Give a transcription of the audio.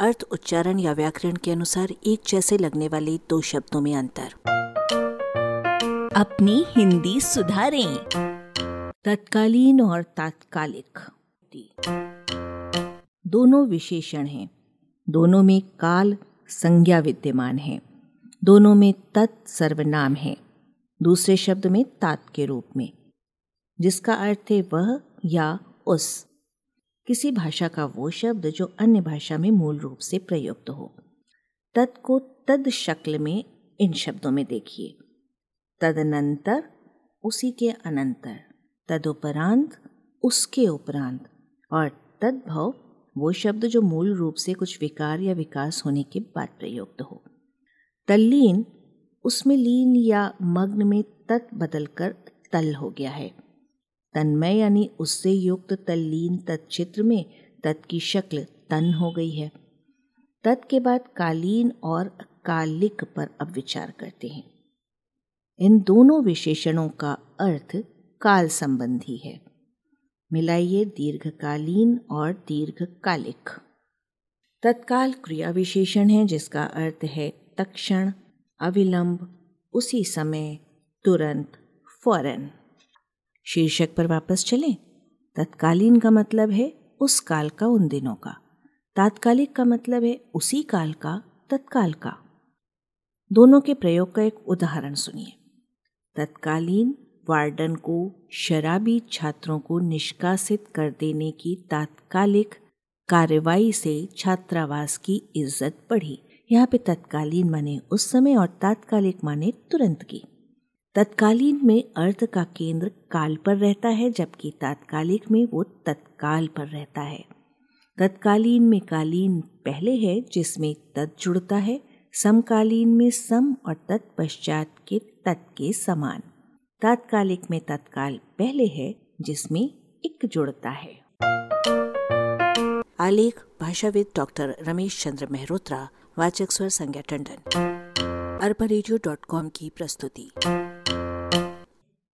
अर्थ, उच्चारण या व्याकरण के अनुसार एक जैसे लगने वाले दो शब्दों में अंतर। अपनी हिंदी सुधारें। तत्कालीन और तात्कालिक। दोनों विशेषण हैं। दोनों में काल संज्ञा विद्यमान है। दोनों में तत् सर्वनाम है। दूसरे शब्द में तात के रूप में। जिसका अर्थ है वह या उस। किसी भाषा का वो शब्द जो अन्य भाषा में मूल रूप से प्रयुक्त हो। तत् को तद शक्ल में इन शब्दों में देखिए। तदनंतर उसी के अनंतर, तदुपरांत उसके उपरांत, और तद्भव वो शब्द जो मूल रूप से कुछ विकार या विकास होने के बाद प्रयुक्त हो। तल्लीन, उसमें लीन या मग्न में तत् बदलकर तल हो गया है। तन्मय यानी उससे युक्त तल्लीन तत्चित्र में तत् की शक्ल तन हो गई है। तत् के बाद कालीन और कालिक पर अब विचार करते हैं। इन दोनों विशेषणों का अर्थ काल संबंधी है। मिलाइए दीर्घकालीन और दीर्घकालिक। तत्काल क्रिया विशेषण है, जिसका अर्थ है तक्षण अविलंब, उसी समय, तुरंत, फ़ौरन। शीर्षक पर वापस चलें। तत्कालीन का मतलब है उस काल का उन दिनों का। तात्कालिक का मतलब है उसी काल का, तत्काल का। दोनों के प्रयोग का एक उदाहरण सुनिए। तत्कालीन वार्डन को शराबी छात्रों को निष्कासित कर देने की तात्कालिक कार्रवाई से छात्रावास की इज़्ज़त बढ़ी। यहाँ पे तत्कालीन माने उस समय और तात्कालिक माने तुरंत की। तत्कालीन में अर्थ का केंद्र काल पर रहता है, जबकि तात्कालिक में वो तत्काल पर रहता है। तत्कालीन में कालीन पहले है, जिसमें तत् जुड़ता है, समकालीन में सम और तत्पश्चात के तत् के समान। तात्कालिक में तत्काल पहले है, जिसमें इक जुड़ता है। आलेख, भाषाविद डॉक्टर रमेश चंद्र मेहरोत्रा, वाचक स्वर संज्ञा टंडन। अरबा की प्रस्तुति।